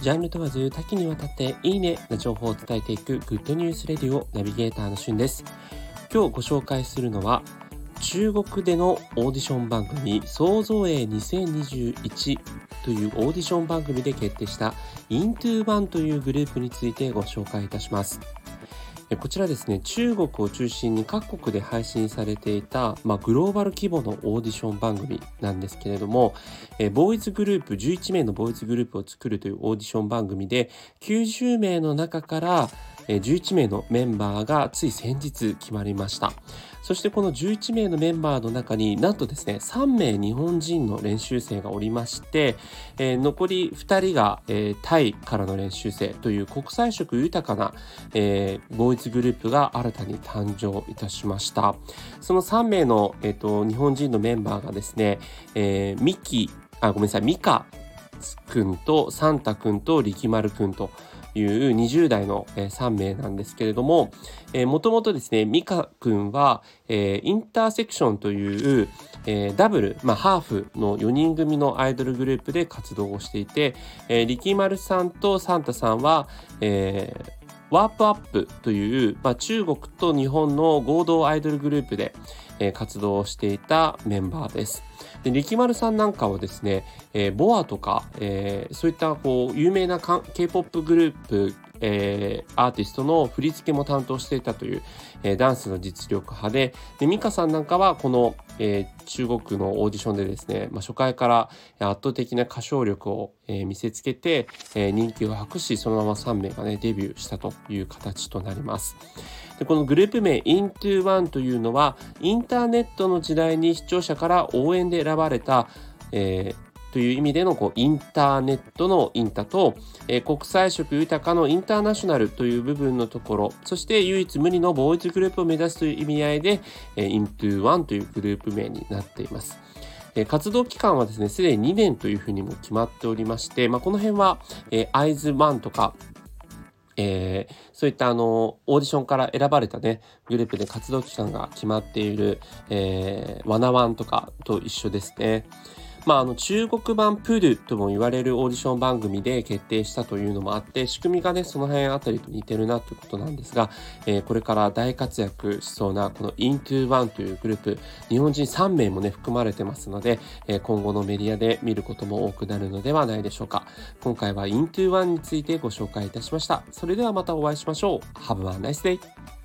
ジャンル問わず多岐にわたっていいねな情報を伝えていくグッドニュースレディオナビゲーターのしゅんです。今日ご紹介するのは中国でのオーディション番組創造営2021というオーディション番組で決定したイントゥーバンというグループについてご紹介いたします。こちらですね、中国を中心に各国で配信されていた、まあ、グローバル規模のオーディション番組なんですけれども、えボーイズグループ、11名のボーイズグループを作るというオーディション番組で、90名の中から、11名のメンバーがつい先日決まりました。そしてこの11名のメンバーの中になんとですね、3名日本人の練習生がおりまして、残り2人が、タイからの練習生という国際色豊かな、えー、ボーイズグループが新たに誕生いたしました。その3名の、えーと、日本人のメンバーがですね、え、ミキ、あ、ごめんなさい、ミカくんとサンタくんと力丸くんという20代の3名なんですけれども、もともとですね、ミカ君は、インターセクションという、ダブル、まあ、ハーフの4人組のアイドルグループで活動をしていて、リキマルさんとサンタさんは、ワープアップという、まあ、中国と日本の合同アイドルグループで、えー、活動していたメンバーです。で力丸さんなんかはですね、えー、ボアとか、えー、そういったこう有名な K-POP グループえー、アーティストの振り付けも担当していたという、えー、ダンスの実力派で、で、ミカさんなんかはこの、えー、中国のオーディションでですね、まあ、初回から圧倒的な歌唱力を、え、見せつけて、え、人気を博し、そのまま3名がね、デビューしたという形となります。でこのグループ名 Into One というのは、インターネットの時代に視聴者から応援で選ばれた、えーという意味でのこうインターネットのインタと、えー、国際色豊かのインターナショナルという部分のところ、そして唯一無二のボーイズグループを目指すという意味合いで、えー、Into One というグループ名になっています。活動期間はですね、すでに2年というふうにも決まっておりまして、まあ、この辺は、えー、アイズワンとか、えー、そういったあのオーディションから選ばれたねグループで活動期間が決まっている、えー、ワナワンとかと一緒ですね。まあ、あの中国版プールとも言われるオーディション番組で決定したというのもあって仕組みがねその辺あたりと似てるなということなんですが、えー、これから大活躍しそうなこの Into One というグループ日本人3名もね含まれてますので、えー、今後のメディアで見ることも多くなるのではないでしょうか。今回は Into One についてご紹介いたしました。それではまたお会いしましょう。Have a nice day!